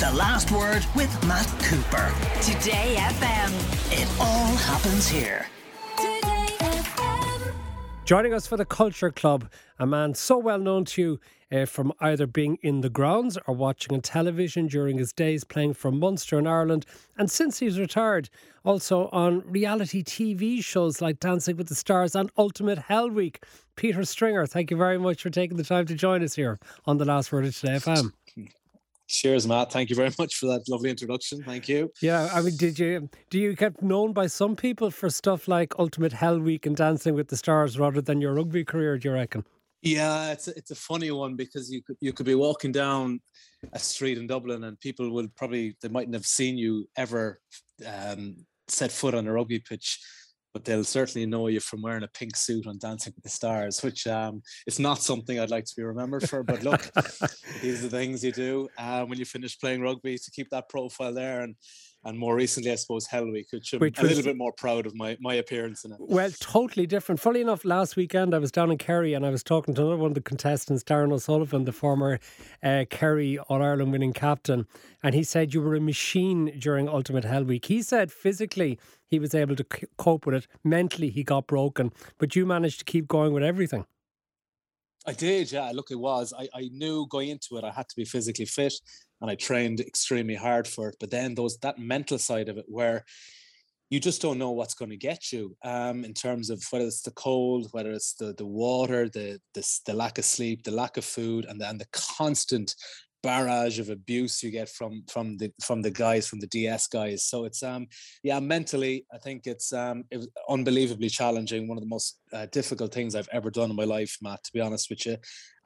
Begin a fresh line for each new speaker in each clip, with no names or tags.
The Last Word with Matt Cooper.
Today FM.
It all happens here.
Joining us for the Culture Club, a man so well known to you uh, from either being in the grounds or watching on television during his days playing for Munster in Ireland, and since he's retired, also on reality TV shows like Dancing with the Stars and Ultimate Hell Week. Peter Stringer, thank you very much for taking the time to join us here on the Last Word of Today FM.
Cheers, Matt. Thank you very much for that lovely introduction. Thank you.
Yeah, I mean, did you do you get known by some people for stuff like Ultimate Hell Week and Dancing with the Stars rather than your rugby career? Do you reckon?
Yeah, it's a, it's a funny one because you could you could be walking down a street in Dublin and people will probably they mightn't have seen you ever um, set foot on a rugby pitch but they'll certainly know you from wearing a pink suit on Dancing with the Stars, which um, is not something I'd like to be remembered for. But look, these are the things you do uh, when you finish playing rugby to keep that profile there. And and more recently, I suppose Hell Week, which I'm which a little bit more proud of my, my appearance in it.
Well, totally different. Funny enough, last weekend I was down in Kerry and I was talking to another one of the contestants, Darren O'Sullivan, the former uh, Kerry All Ireland winning captain, and he said you were a machine during Ultimate Hell Week. He said physically he was able to c- cope with it, mentally he got broken, but you managed to keep going with everything.
I did, yeah. Look, it was. I, I knew going into it, I had to be physically fit and I trained extremely hard for it. But then those that mental side of it, where you just don't know what's going to get you um, in terms of whether it's the cold, whether it's the the water, the the, the lack of sleep, the lack of food, and the, and the constant barrage of abuse you get from from the from the guys from the DS guys. So it's um yeah mentally I think it's um it was unbelievably challenging. One of the most uh, difficult things I've ever done in my life, Matt. To be honest with you,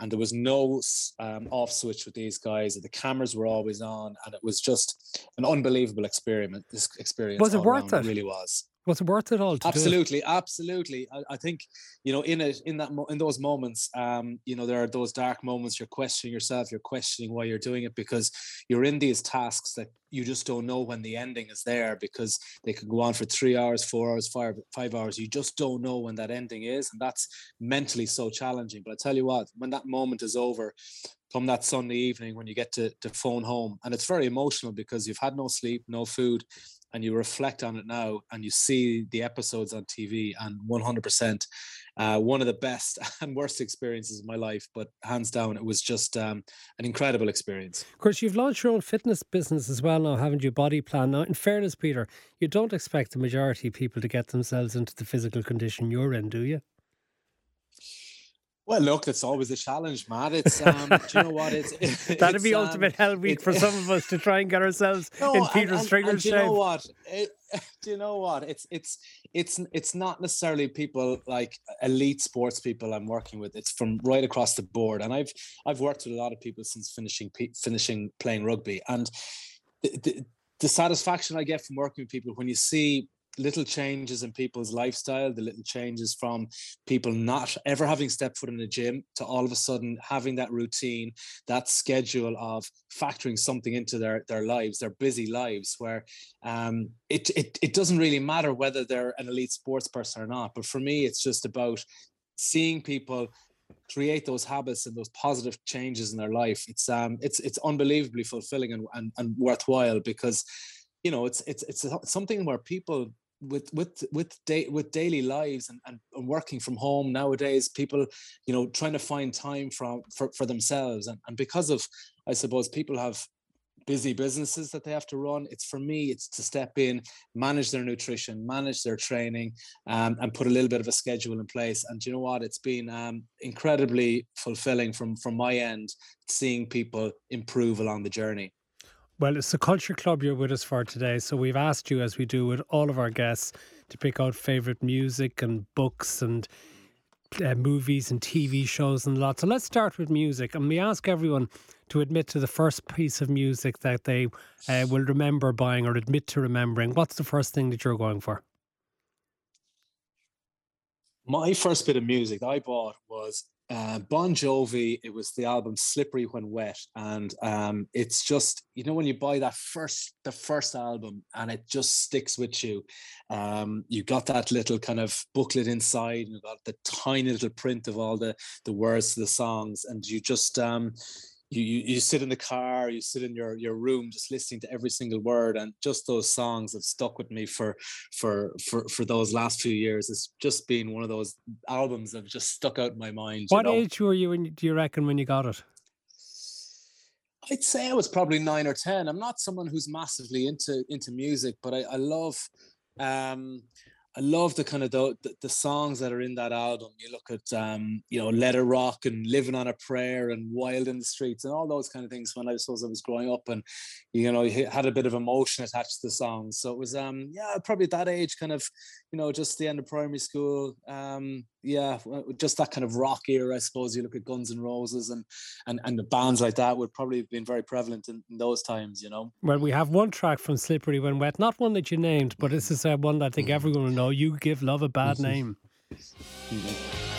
and there was no um, off switch with these guys. The cameras were always on, and it was just an unbelievable experiment. This experience
was it worth
it? Really was
was it worth it all?
absolutely, absolutely. I, I, think you know in it in that in those moments, um, you know there are those dark moments. You're questioning yourself. You're questioning why you're doing it because you're in these tasks that you just don't know when the ending is there because they could go on for three hours, four hours, five five hours. You just don't know when that ending is, and that's mentally so challenging. But I tell you what, when that moment is over, come that Sunday evening when you get to, to phone home. And it's very emotional because you've had no sleep, no food, and you reflect on it now and you see the episodes on TV and 100% uh, one of the best and worst experiences of my life, but hands down, it was just um, an incredible experience.
Of course, you've launched your own fitness business as well now, haven't you? Body Plan. Now, in fairness, Peter, you don't expect the majority of people to get themselves into the physical condition you're in, do you?
Well, look, that's always a challenge, Matt. It's um, do you know what? It's,
it, that'd
it's,
be um, ultimate hell week it, for some of us to try and get ourselves no, in Peter Stringer's shape.
You know what? It, do you know what? It's it's it's it's not necessarily people like elite sports people I'm working with. It's from right across the board, and I've I've worked with a lot of people since finishing finishing playing rugby, and the, the, the satisfaction I get from working with people when you see little changes in people's lifestyle, the little changes from people not ever having stepped foot in a gym to all of a sudden having that routine, that schedule of factoring something into their their lives, their busy lives, where um, it, it it doesn't really matter whether they're an elite sports person or not. But for me, it's just about seeing people create those habits and those positive changes in their life. It's um it's it's unbelievably fulfilling and, and, and worthwhile because you know it's it's it's something where people with with with day with daily lives and, and, and, working from home nowadays people you know trying to find time from for, for themselves. And, and because of i suppose people have busy businesses that they have to run it's for me it's to step in manage their nutrition manage their training um, and put a little bit of a schedule in place. And you know what? It's been um, incredibly fulfilling from from my end seeing people improve along the journey
well, it's the Culture Club you're with us for today. So we've asked you, as we do with all of our guests, to pick out favourite music and books and uh, movies and TV shows and lots. So let's start with music. And we ask everyone to admit to the first piece of music that they uh, will remember buying or admit to remembering. What's the first thing that you're going for?
My first bit of music I bought was uh, Bon Jovi, it was the album "Slippery When Wet," and um, it's just you know when you buy that first the first album and it just sticks with you. Um, you got that little kind of booklet inside, and you got the tiny little print of all the the words to the songs, and you just um, you, you you sit in the car, you sit in your your room, just listening to every single word, and just those songs have stuck with me for for for for those last few years. It's just been one of those albums that have just stuck out in my mind.
What
you know?
age were you? When, do you reckon when you got it?
I'd say I was probably nine or ten. I'm not someone who's massively into into music, but I, I love um I love the kind of the, the, the songs that are in that album. You look at um, you know, Let It Rock and Living on a Prayer and Wild in the Streets and all those kind of things when I suppose I was growing up and you know, you had a bit of emotion attached to the songs. So it was um yeah, probably at that age, kind of, you know, just the end of primary school. Um, yeah, just that kind of rock era, I suppose. You look at Guns N' Roses and and and the bands like that would probably have been very prevalent in, in those times, you know.
Well, we have one track from Slippery When Wet, not one that you named, but this is uh, one that I think everyone will know. You give love a bad name.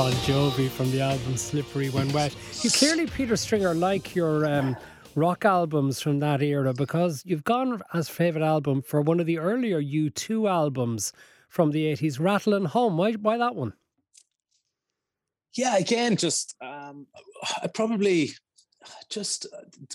Bon Jovi from the album Slippery When Wet. You clearly, Peter Stringer, like your um, rock albums from that era because you've gone as favourite album for one of the earlier U2 albums from the 80s, Rattle and Hum. Why, why that one?
Yeah, again, just um, I probably just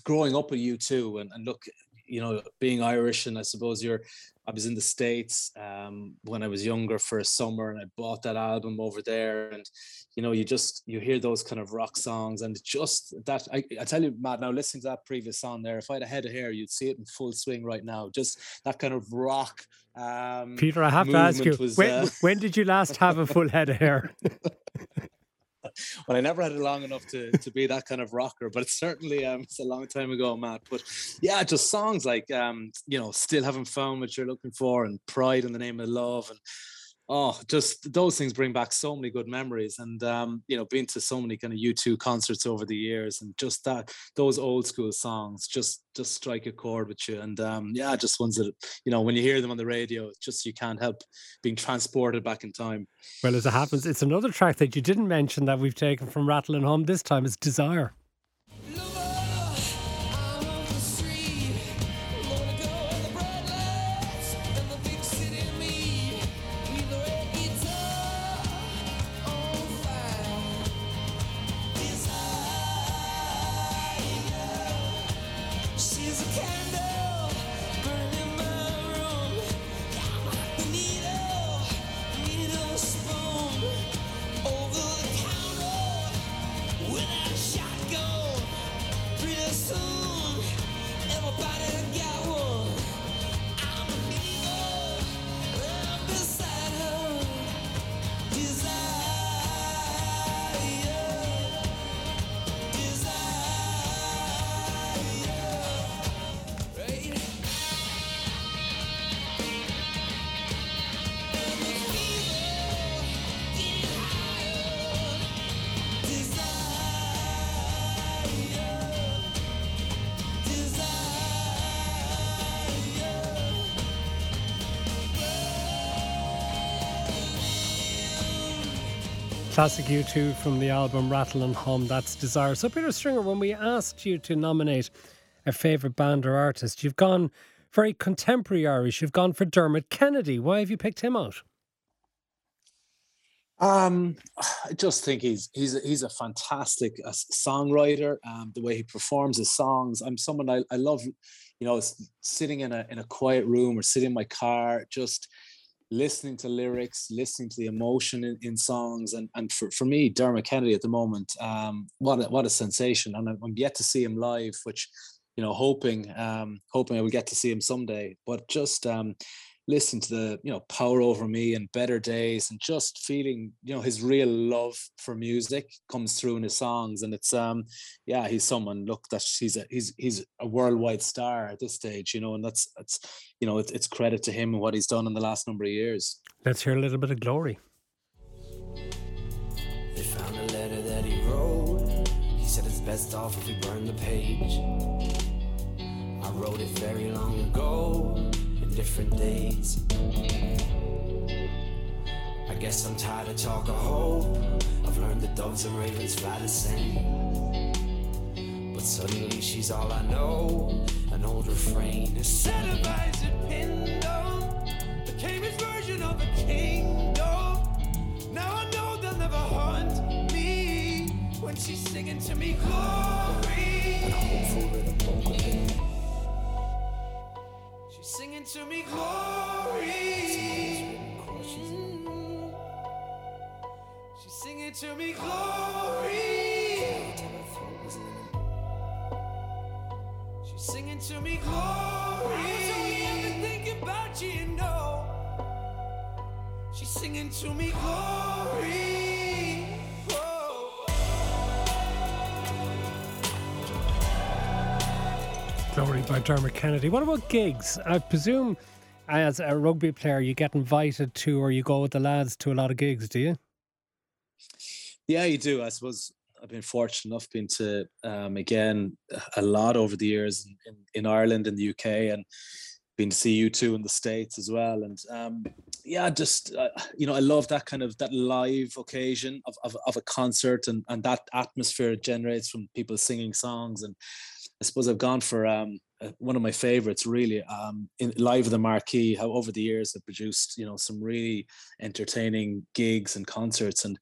growing up with U2 and, and look, you know, being Irish, and I suppose you're I was in the States um, when I was younger for a summer and I bought that album over there. And, you know, you just, you hear those kind of rock songs and just that, I, I tell you, Matt, now listening to that previous song there, if I had a head of hair, you'd see it in full swing right now. Just that kind of rock. Um,
Peter, I have to ask you, was, when, uh... when did you last have a full head of hair?
well, I never had it long enough to to be that kind of rocker, but it's certainly um, it's a long time ago, Matt. But yeah, just songs like um, you know, still haven't found what you're looking for, and Pride in the Name of Love, and oh, just those things bring back so many good memories. And um, you know, been to so many kind of U2 concerts over the years, and just that those old school songs just just strike a chord with you. And um, yeah, just ones that you know when you hear them on the radio, just you can't help being transported back in time.
Well, as it happens, it's another track that you didn't mention that we've taken from Rattle and Hum. This time is Desire. Classic U2 from the album Rattle and Hum, that's Desire. So, Peter Stringer, when we asked you to nominate a favourite band or artist, you've gone very contemporary Irish. You've gone for Dermot Kennedy. Why have you picked him out?
Um, I just think he's he's a, he's a fantastic uh, songwriter. Um, the way he performs his songs, I'm someone I, I love. You know, sitting in a in a quiet room or sitting in my car, just listening to lyrics, listening to the emotion in, in songs, and and for, for me, Dermot Kennedy at the moment, um, what a, what a sensation! And I'm, yet to see him live, which you know, hoping um, hoping I will get to see him someday. But just um, listen to the you know power over me and better days and just feeling you know his real love for music comes through in his songs. And it's um yeah he's someone look that he's a he's he's a worldwide star at this stage you know and that's that's you know it, it's credit to him and what he's done in the last number of years.
Let's hear a little bit of glory.
They found a letter that he wrote. He said it's best off if we burn the page. I wrote it very long ago different days. I guess I'm tired of talk of hope. I've learned that doves and ravens fly the same. But suddenly she's all I know. An old refrain is set of Isaac Pindom. Became his version of a kingdom. Now I know they'll never hunt me when she's singing to me glory. And hopeful with to me glory. She's singing to me glory. She's singing to me glory. I only ever thinking about you, you know. She's singing to me glory.
Glory by Dermot Kennedy. What about gigs? I presume as a rugby player you get invited to or you go with the lads to a lot of gigs, do you?
Yeah, you do. I suppose I've been fortunate enough been to um, again a lot over the years in, in, Ireland and the UK and been to see U2 in the States as well. And um, yeah, just uh, you know, I love that kind of that live occasion of, of, of a concert and, and that atmosphere it generates from people singing songs and I suppose I've gone for um, uh, one of my favorites, really, um, in live of the marquee. How over the years have produced, you know, some really entertaining gigs and concerts. And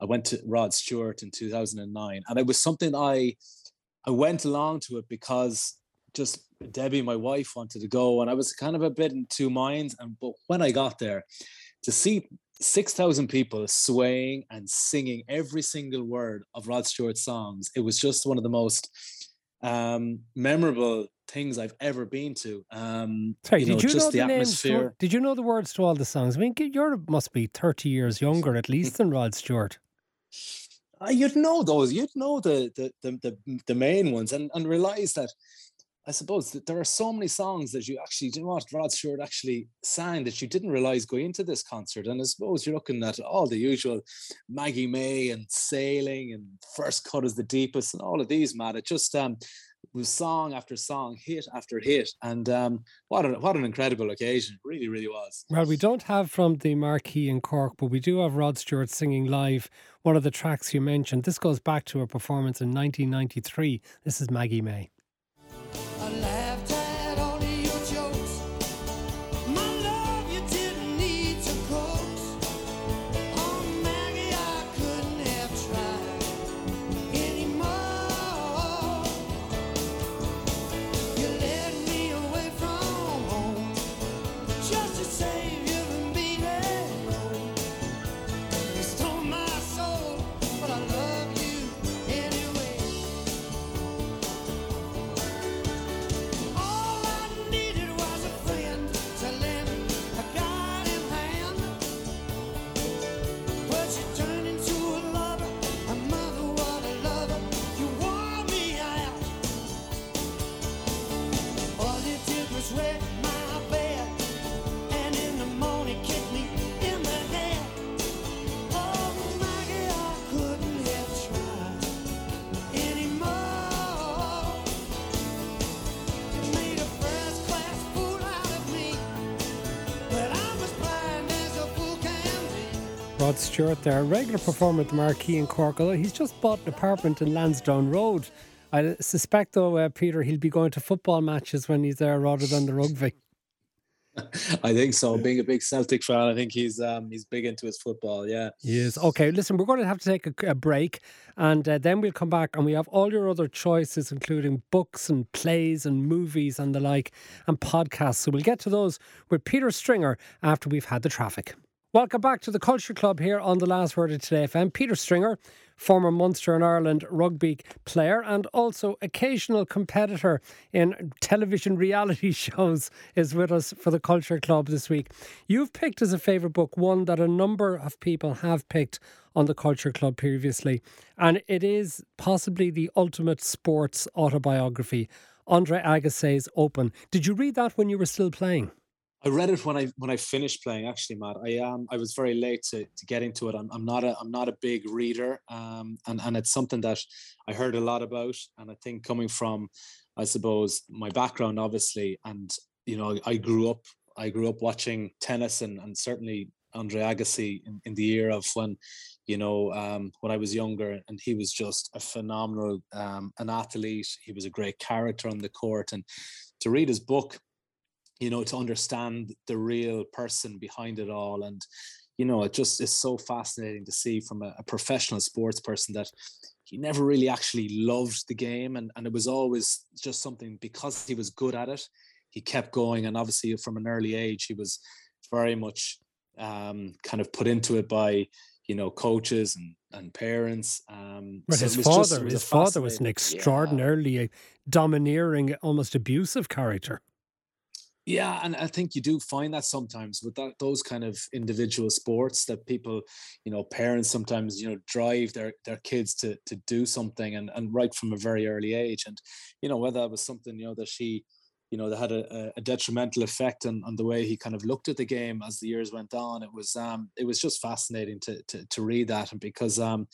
I went to Rod Stewart in 2009, and it was something I I went along to it because just Debbie, my wife, wanted to go, and I was kind of a bit in two minds. And but when I got there, to see 6,000 people swaying and singing every single word of Rod Stewart's songs, it was just one of the most um, memorable things I've ever been to. Um,
Sorry, you know, did you know the, the names? To, did you know the words to all the songs? I mean, you must be thirty years younger at least than Rod Stewart.
Uh, you'd know those. You'd know the the the the, the main ones, and and realize that I suppose that there are so many songs that you actually you know Rod Stewart actually sang that you didn't realize going into this concert. And I suppose you're looking at all the usual Maggie May and Sailing and First Cut is the Deepest and all of these, Matt. It just um was song after song, hit after hit. And um what an what an incredible occasion. It really, really was.
Well, we don't have from the marquee in Cork, but we do have Rod Stewart singing live one of the tracks you mentioned. This goes back to a performance in 1993. This is Maggie May. Rod Stewart there, a regular performer at the Marquee in Cork, although he's just bought an apartment in Lansdowne Road. I suspect, though, uh, Peter, he'll be going to football matches when he's there rather than the rugby.
I think so. Being a big Celtic fan, I think he's um, he's big into his football. Yeah.
Yes. Okay. Listen, we're going to have to take a, a break, and uh, then we'll come back, and we have all your other choices, including books and plays and movies and the like, and podcasts. So we'll get to those with Peter Stringer after we've had the traffic. Welcome back to the Culture Club here on the Last Word of Today FM. Peter Stringer, former Munster and Ireland rugby player and also occasional competitor in television reality shows, is with us for the Culture Club this week. You've picked as a favourite book one that a number of people have picked on the Culture Club previously, and it is possibly the ultimate sports autobiography. Andre Agassi's Open. Did you read that when you were still playing?
I read it when I when I finished playing. Actually, Matt, I um I was very late to, to get into it. I'm, I'm not a I'm not a big reader, um, and and it's something that I heard a lot about, and I think coming from, I suppose, my background, obviously, and you know, I grew up I grew up watching tennis, and and certainly Andre Agassi in, in the year of when, you know, um, when I was younger, and he was just a phenomenal um, an athlete. He was a great character on the court, and to read his book you know, to understand the real person behind it all. And, you know, it just is so fascinating to see from a, a professional sports person that he never really actually loved the game. And, and it was always just something because he was good at it, he kept going. And obviously, from an early age, he was very much um, kind of put into it by, you know, coaches and, and parents. Um,
but so his father, just, his father was an extraordinarily yeah. domineering, almost abusive character.
Yeah, and I think you do find that sometimes with that those kind of individual sports that people, you know, parents sometimes you know drive their their kids to to do something and and right from a very early age, and you know whether that was something you know that she you know, that had a, a detrimental effect on, on the way he kind of looked at the game as the years went on. It was um, it was just fascinating to, to, to read that, and because um,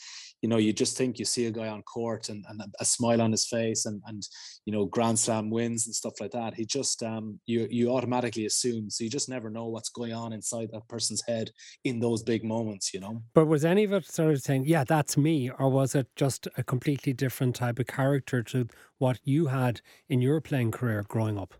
you know, you just think you see a guy on court and, and a smile on his face, and and you know, Grand Slam wins and stuff like that. He just um, you you automatically assume, so you just never know what's going on inside that person's head in those big moments, you know.
But was any of it sort of saying, "Yeah, that's me," or was it just a completely different type of character to what you had in your playing career growing up?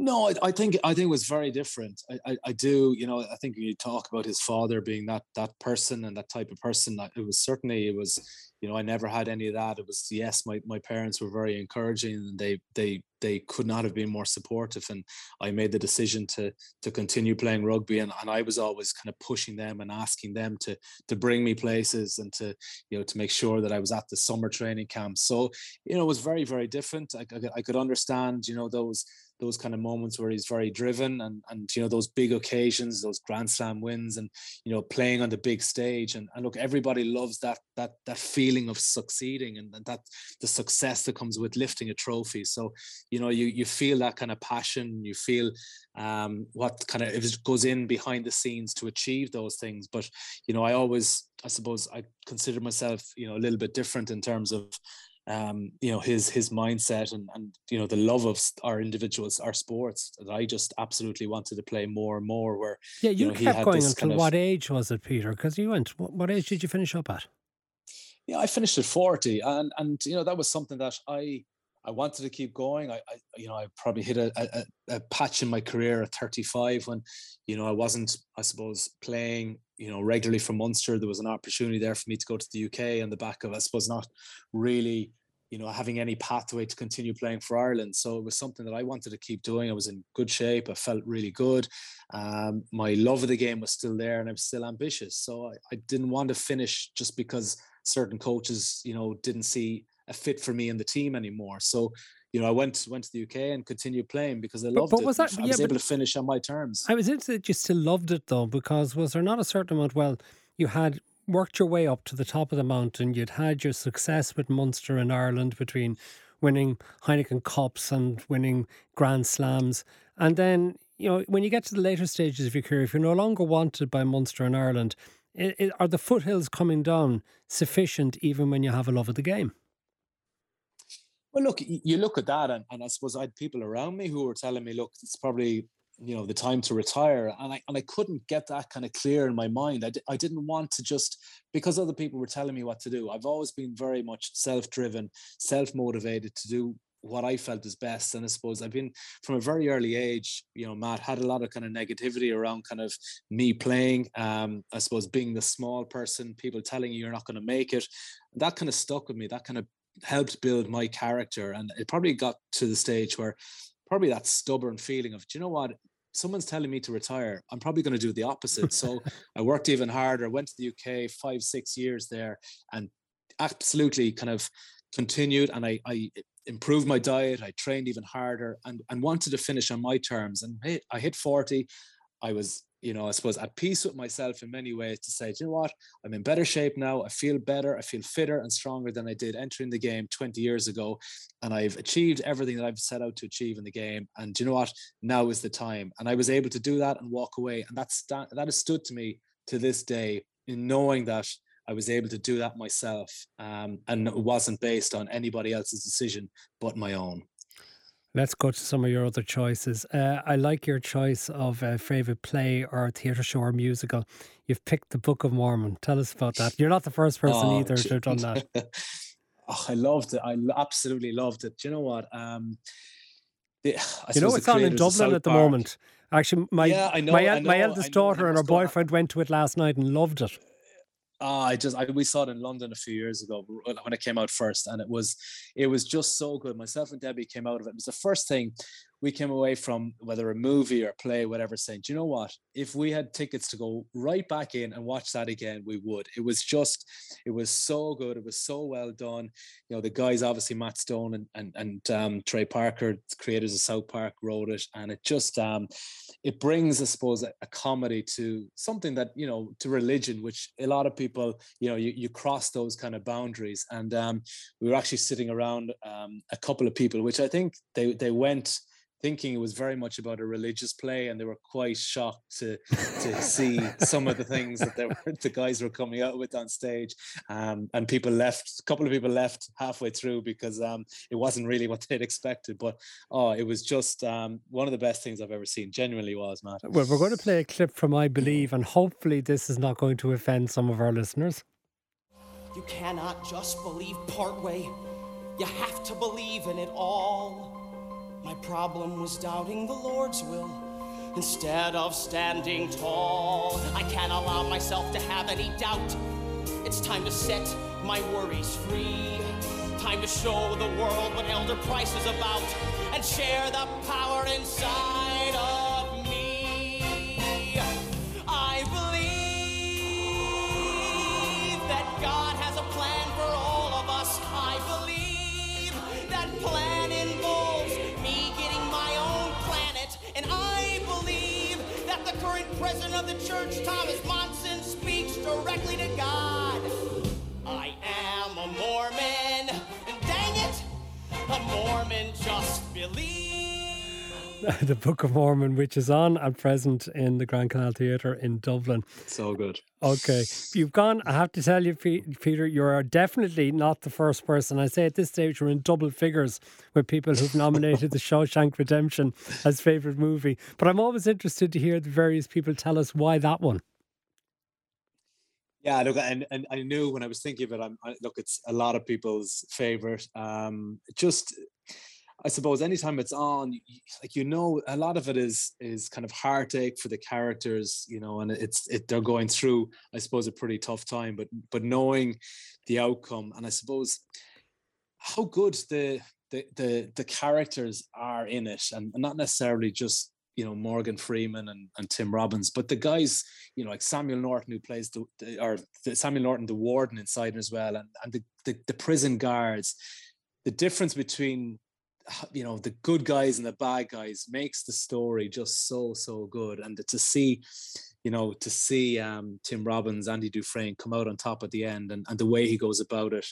No, I, I, think I think it was very different. I, I, I, do, you know, I think you talk about his father being that that person and that type of person. It was certainly it was, you know, I never had any of that. It was yes, my, my parents were very encouraging and they they they could not have been more supportive. And I made the decision to to continue playing rugby and, and I was always kind of pushing them and asking them to to bring me places and to you know to make sure that I was at the summer training camp. So you know, it was very very different. I, I, I could understand you know those those kind of moments where he's very driven and and you know those big occasions those grand slam wins and you know playing on the big stage. And, and look everybody loves that that that feeling of succeeding and, and that the success that comes with lifting a trophy. So you know you you feel that kind of passion. You feel um what kind of it goes in behind the scenes to achieve those things. But you know i always i suppose i consider myself you know a little bit different in terms of um, you know his his mindset and and you know the love of our individuals, our sports that I just absolutely wanted to play more and more. Where
yeah, you, you know, kept going until kind of, what age was it, Peter? Because you went. What, what age did you finish up at?
Yeah, I finished at forty, and and you know that was something that I I wanted to keep going. I, I you know, I probably hit a, a, a, patch in my career at 35 when, you know, I wasn't, I suppose, playing, you know, regularly for Munster. There was an opportunity there for me to go to the UK on the back of, I suppose, not really you know, having any pathway to continue playing for Ireland. So it was something that I wanted to keep doing. I was in good shape. I felt really good. Um, my love of the game was still there, and I was still ambitious. So I, I didn't want to finish just because certain coaches, you know, didn't see a fit for me in the team anymore. So you know, I went went to the UK and continued playing because I loved but, but was it. That, I was able to finish on my terms.
I was interested that you still loved it though, because was there not a certain amount? Well, you had worked your way up to the top of the mountain. You'd had your success with Munster and Ireland between winning Heineken Cups and winning Grand Slams. And then, you know, when you get to the later stages of your career, if you're no longer wanted by Munster and Ireland, it, it, are the foothills coming down sufficient even when you have a love of the game?
Well, look, you look at that, and, and I suppose I had people around me who were telling me, look, it's probably you know the time to retire and i and i couldn't get that kind of clear in my mind I d- I didn't want to just because other people were telling me what to do i've always been very much self-driven self-motivated to do what I felt is best. And I suppose I've been from a very early age, you know, Matt had a lot of kind of negativity around kind of me playing. Um, I suppose being the small person, people telling you you're not going to make it. That kind of stuck with me. That kind of helped build my character. And it probably got to the stage where probably that stubborn feeling of, do you know what? Someone's telling me to retire. I'm probably going to do the opposite. So I worked even harder, went to the UK five, six years there and absolutely kind of continued and I, I improved my diet. I trained even harder and, and wanted to finish on my terms. And I hit 40. I was, you know, I suppose at peace with myself in many ways to say, you know what, I'm in better shape now. I feel better. I feel fitter and stronger than I did entering the game 20 years ago. And I've achieved everything that I've set out to achieve in the game. And you know what? Now is the time. And I was able to do that and walk away. And that's that, that has stood to me to this day in knowing that I was able to do that myself, um, and it wasn't based on anybody else's decision but my own.
Let's go to some of your other choices. Uh, I like your choice of a favourite play or theatre show or musical. You've picked the Book of Mormon. Tell us about that. You're not the first person oh, either to have done that.
oh, I loved it. I absolutely loved it. Do you know what? Um,
the, you know, it's on in Dublin at the Park. moment. Actually, my yeah, know, my, my eldest daughter and her boyfriend went to it last night and loved it.
Oh, I just I, we saw it in London a few years ago when it came out first, and it was it was just so good. Myself and Debbie came out of it. It was the first thing we came away from whether a movie or play, whatever, saying, Do you know what? If we had tickets to go right back in and watch that again, we would. It was just, it was so good. It was so well done. You know, the guys, obviously Matt Stone and and, and um, Trey Parker, creators of South Park, wrote it, and it just um, it brings, I suppose, a, a comedy to something that you know to religion, which a lot of people, you know, you, you cross those kind of boundaries. And um, we were actually sitting around um, a couple of people, which I think they they went thinking it was very much about a religious play, and they were quite shocked to to see some of the things that were, the guys were coming out with on stage. Um, and people left. A couple of people left halfway through because um, it wasn't really what they'd expected. But oh, it was just um, one of the best things I've ever seen. Genuinely was, Matt.
Well, we're going to play a clip from I Believe, and hopefully this is not going to offend some of our listeners.
You cannot just believe part way. You have to believe in it all. My problem was doubting the Lord's will instead of standing tall. I can't allow myself to have any doubt. It's time to set my worries free. Time to show the world what Elder Price is about and share the power inside the
Book of Mormon, which is on at present in the Grand Canal Theatre in Dublin.
So good.
Okay. You've gone, I have to tell you, Peter, you're definitely not the first person. I say at this stage we're in double figures with people who've nominated The Shawshank Redemption as favourite movie. But I'm always interested to hear the various people tell us why that one.
Yeah, look, and, and I knew when I was thinking of it, I'm I, look, it's a lot of people's favorite. Um, just I suppose anytime it's on, like you know, a lot of it is is kind of heartache for the characters, you know, and it's it they're going through, I suppose, a pretty tough time. But but knowing the outcome, and I suppose how good the the the, the characters are in it, and not necessarily just you know Morgan Freeman and, and Tim Robbins, but the guys, you know, like Samuel Norton who plays the, the or the, Samuel Norton, the warden inside as well, and and the, the the prison guards. The difference between you know the good guys and the bad guys makes the story just so so good. And to see you know to see um, tim robbins andy dufresne come out on top at the end and, and the way he goes about it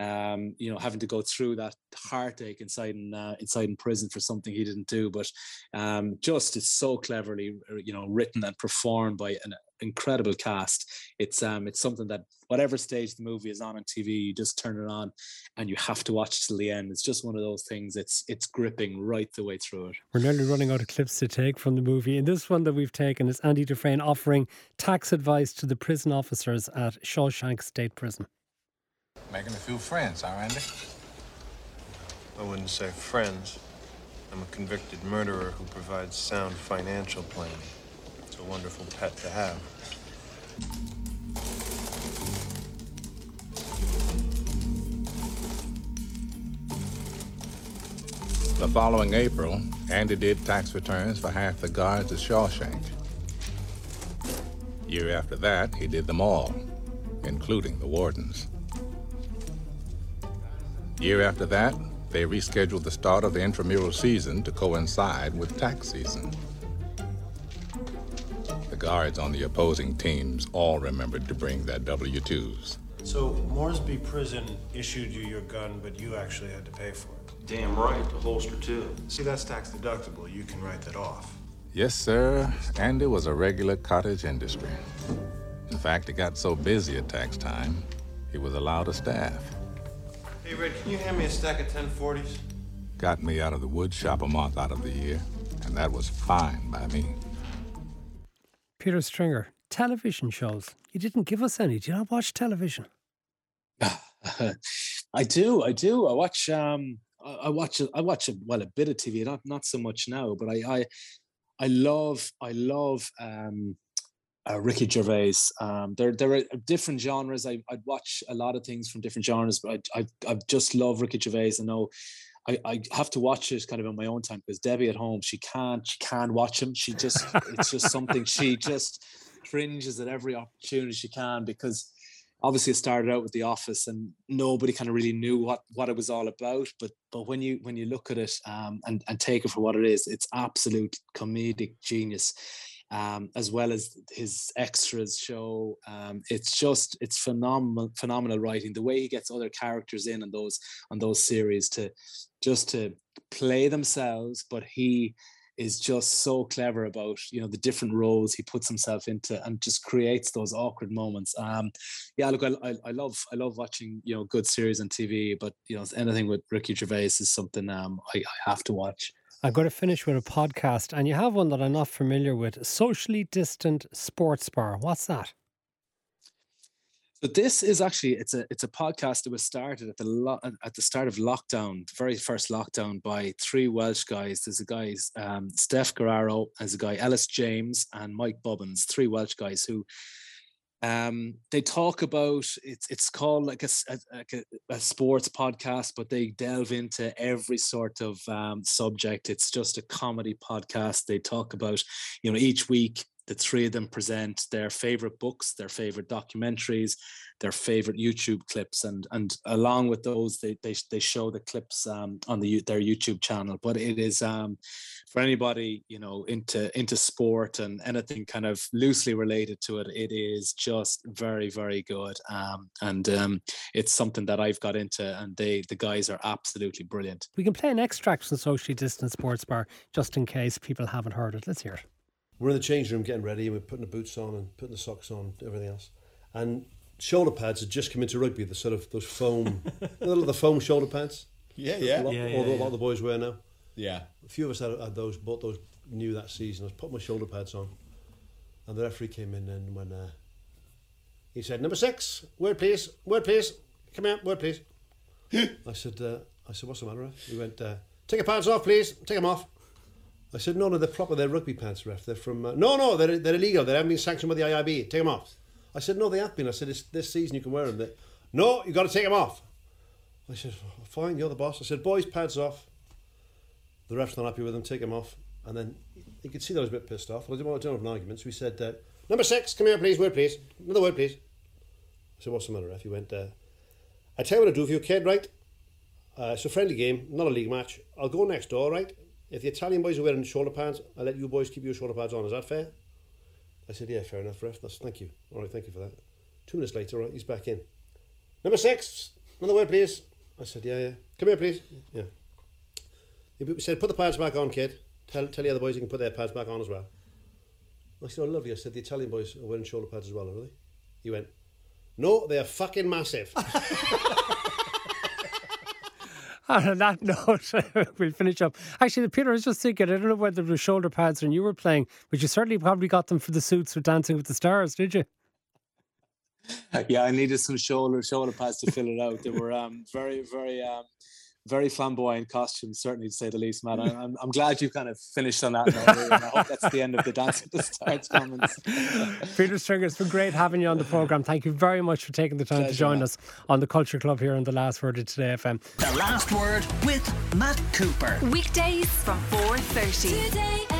um, you know having to go through that heartache inside in uh, inside in prison for something he didn't do but um, just it's so cleverly you know written and performed by an incredible cast. It's um it's something that whatever stage the movie is on on TV, you just turn it on and you have to watch till the end. It's just one of those things. It's it's gripping right the way through it.
We're nearly running out of clips to take from the movie. And this one that we've taken is Andy Dufresne offering tax advice to the prison officers at Shawshank State Prison.
Making a few friends, huh, Andy? I wouldn't say friends. I'm a convicted murderer who provides sound financial planning. It's a wonderful pet to have.
The following April, Andy did tax returns for half the guards at Shawshank. Year after that, he did them all, including the wardens. Year after that, they rescheduled the start of the intramural season to coincide with tax season. The guards on the opposing teams all remembered to bring their W 2s.
So, Moresby Prison issued you your gun, but you actually had to pay for it.
Damn right, the holster too.
See, that's tax deductible. You can write that off.
Yes, sir. Andy was a regular cottage industry. In fact, it got so busy at tax time, he was allowed a staff.
Hey, Red, can you hand me a stack of 1040s?
Got me out of the wood shop a month out of the year, and that was fine by me.
Peter Stringer, television shows. You didn't give us any. Do you not watch television?
I do, I do. I watch um I I watch I watch a, well a bit of TV, not not so much now, but I I I love I love um uh, Ricky Gervais. Um, there there are different genres. I I'd watch a lot of things from different genres, but I I I just love Ricky Gervais. I know. I, I have to watch it kind of on my own time because Debbie at home she can't she can't watch him she just it's just something she just cringes at every opportunity she can because obviously it started out with the office and nobody kind of really knew what what it was all about but but when you when you look at it um and and take it for what it is it's absolute comedic genius um as well as his extras show. Um it's just it's phenomenal phenomenal writing. The way he gets other characters in on those on those series to just to play themselves but he is just so clever about you know the different roles he puts himself into and just creates those awkward moments. Um yeah look I, I, love i love watching you know good series on tv but you know anything with ricky gervais is something um i, I have to watch
I'm going to finish with a podcast, and you have one that I'm not familiar with Socially Distant Sports Bar. What's that?
So this is actually it's a it's a podcast that was started at the lo- at the start of lockdown, the very first lockdown, by three Welsh guys. There's a guy um, Steph Guerrero, there's a guy Elis James, and Mike Bubbins. Three Welsh guys who um they talk about it's it's called like a, like a, a sports podcast but they delve into every sort of um subject. It's just a comedy podcast. They talk about you know each week the three of them present their favorite books their favorite documentaries their favorite youtube clips and and along with those they they, they show the clips um on the their youtube channel but it is um for anybody you know into into sport and anything kind of loosely related to it it is just very very good um and um it's something that i've got into and they the guys are absolutely brilliant
We can play an extract from Socially Distant Sports Bar just in case people haven't heard it. Let's hear it.
We're in the change room getting ready and we're putting the boots on and putting the socks on, everything else. And shoulder pads had just come into rugby, the sort of those foam, you know, the foam shoulder pads.
Yeah,
A
yeah.
lot,
Yeah,
all,
yeah,
a lot
yeah.
of the boys wear now.
Yeah.
A few of us had, had those, bought those new that season. I was putting my shoulder pads on. And the referee came in and when uh, he said, number six, word please, word please, come here, word please. I said, uh, I said, what's the matter? Ref?" He went, uh, take your pads off, please, take them off. I said, no, no, they're proper, they're rugby pants, ref. They're from, uh, no, no, they're, they're illegal. They haven't been sanctioned by the IRB. Take them off. I said, no, they have been. I said, this, season you can wear them. They, no, you've got to take them off. I said, fine, you're the boss. I said, boys, pads off. The ref's not happy with them, take them off. And then you could see that I was a bit pissed off. I didn't want to have an argument, so we said, uh, number six, come here, please, word, please. Another word, please. I said, what's the matter, ref? He went, uh, I tell you what I do for you, kid, right? Uh, it's a friendly game, not a league match. I'll go next door, right? If the Italian boys are wearing shoulder pads, I'll let you boys keep your shoulder pads on. Is that fair? I said, yeah, fair enough, ref. That's, thank you. All right, thank you for that. Two minutes later, all right, he's back in. Number six, another word, please. I said, yeah, yeah. Come here, please. Yeah. He said, put the pads back on, kid. Tell, tell the other boys you can put their pads back on as well. I said, oh, lovely. I said, the Italian boys are wearing shoulder pads as well, are they? He went, no, they're fucking massive.
And on that note, we'll finish up. Actually, Peter, I was just thinking, I don't know whether was shoulder pads when you were playing, but you certainly probably got them for the suits with Dancing with the Stars, did you?
yeah i needed some shoulder shoulder pads to fill it out they were um very very um very flamboyant costume, certainly to say the least, Matt. I'm, I'm glad you kind of finished on that note. and I hope that's the end of the dance with the stars comments.
Peter Stringer, it's been great having you on the programme. Thank you very much for taking the time
Pleasure,
to join
Matt.
us on the Culture Club here on The Last Word of Today FM.
The Last Word with Matt Cooper.
Weekdays from 4.30.
Today